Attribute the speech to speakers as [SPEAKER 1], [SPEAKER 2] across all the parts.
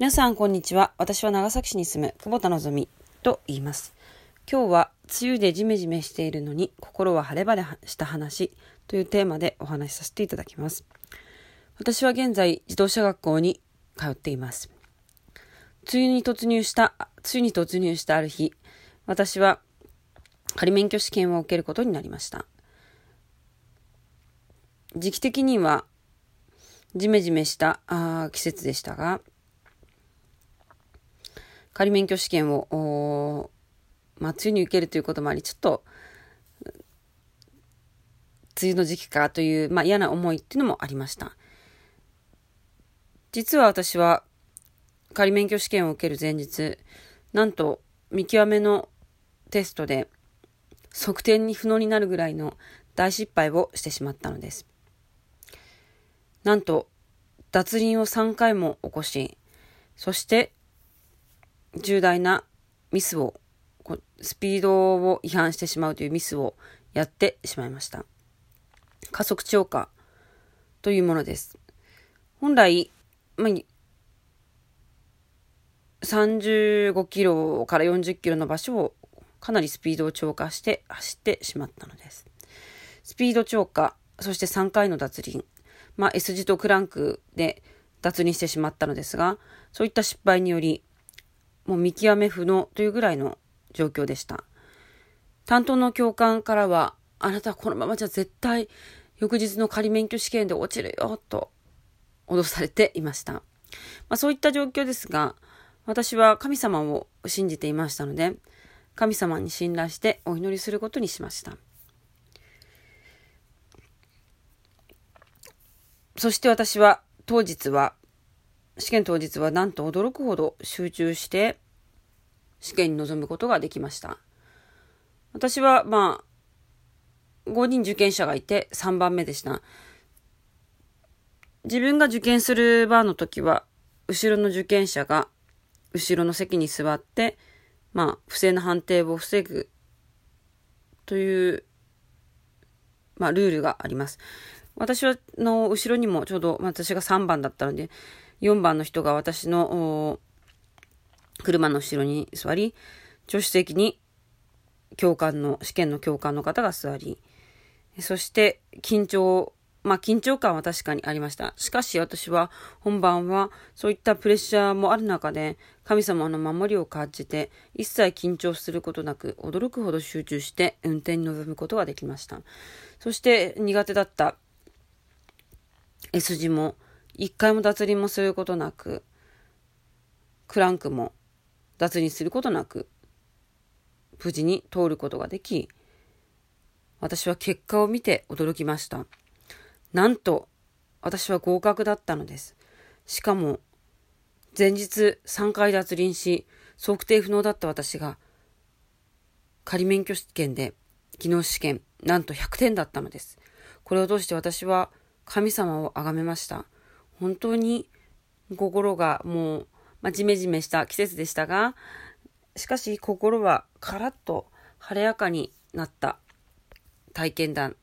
[SPEAKER 1] 皆さん、こんにちは。私は長崎市に住む久保田のぞみと言います。今日は、梅雨でジメジメしているのに、心は晴れ晴れした話というテーマでお話しさせていただきます。私は現在、自動車学校に通っています。梅雨に突入した、梅雨に突入したある日、私は仮免許試験を受けることになりました。時期的には、ジメジメしたあ季節でしたが、仮免許試験を、まあ、梅雨に受けるということもあり、ちょっと、梅雨の時期かという、まあ、嫌な思いっていうのもありました。実は私は、仮免許試験を受ける前日、なんと、見極めのテストで、測定に不能になるぐらいの大失敗をしてしまったのです。なんと、脱輪を3回も起こし、そして重大なミスを、スピードを違反してしまうというミスをやってしまいました。加速超過というものです。本来、まあ、35キロから40キロの場所をかなりスピードを超過して走ってしまったのです。スピード超過、そして3回の脱輪、まあ、S 字とクランクで脱輪してしまったのですが、そういった失敗により、もう見極め不能というぐらいの状況でした。担当の教官からは、あなたはこのままじゃ絶対翌日の仮免許試験で落ちるよ、と脅されていました。まあ、そういった状況ですが、私は神様を信じていましたので、神様に信頼してお祈りすることにしました。そして私は当日は試験当日はなんと驚くほど集中して試験に臨むことができました。私はまあ、5人受験者がいて3番目でした。自分が受験するバーの時は、後ろの受験者が後ろの席に座って、まあ、不正な判定を防ぐという、まあ、ルールがあります。私はの後ろにもちょうど、私が3番だったので、4番の人が私の車の後ろに座り、助手席に教官の、試験の教官の方が座り、そして緊張、まあ緊張感は確かにありました。しかし私は本番はそういったプレッシャーもある中で神様の守りを感じて一切緊張することなく驚くほど集中して運転に臨むことができました。そして苦手だった S 字も一回も脱輪もすることなく、クランクも脱輪することなく、無事に通ることができ、私は結果を見て驚きました。なんと、私は合格だったのです。しかも、前日3回脱輪し、測定不能だった私が、仮免許試験で、技能試験、なんと100点だったのです。これを通して私は神様を崇めました。本当に心がもう、まあ、ジメジメした季節でしたが、しかし心はカラッと晴れやかになった体験談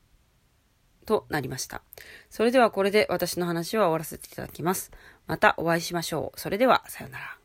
[SPEAKER 1] となりました。それではこれで私の話は終わらせていただきます。またお会いしましょう。それではさようなら。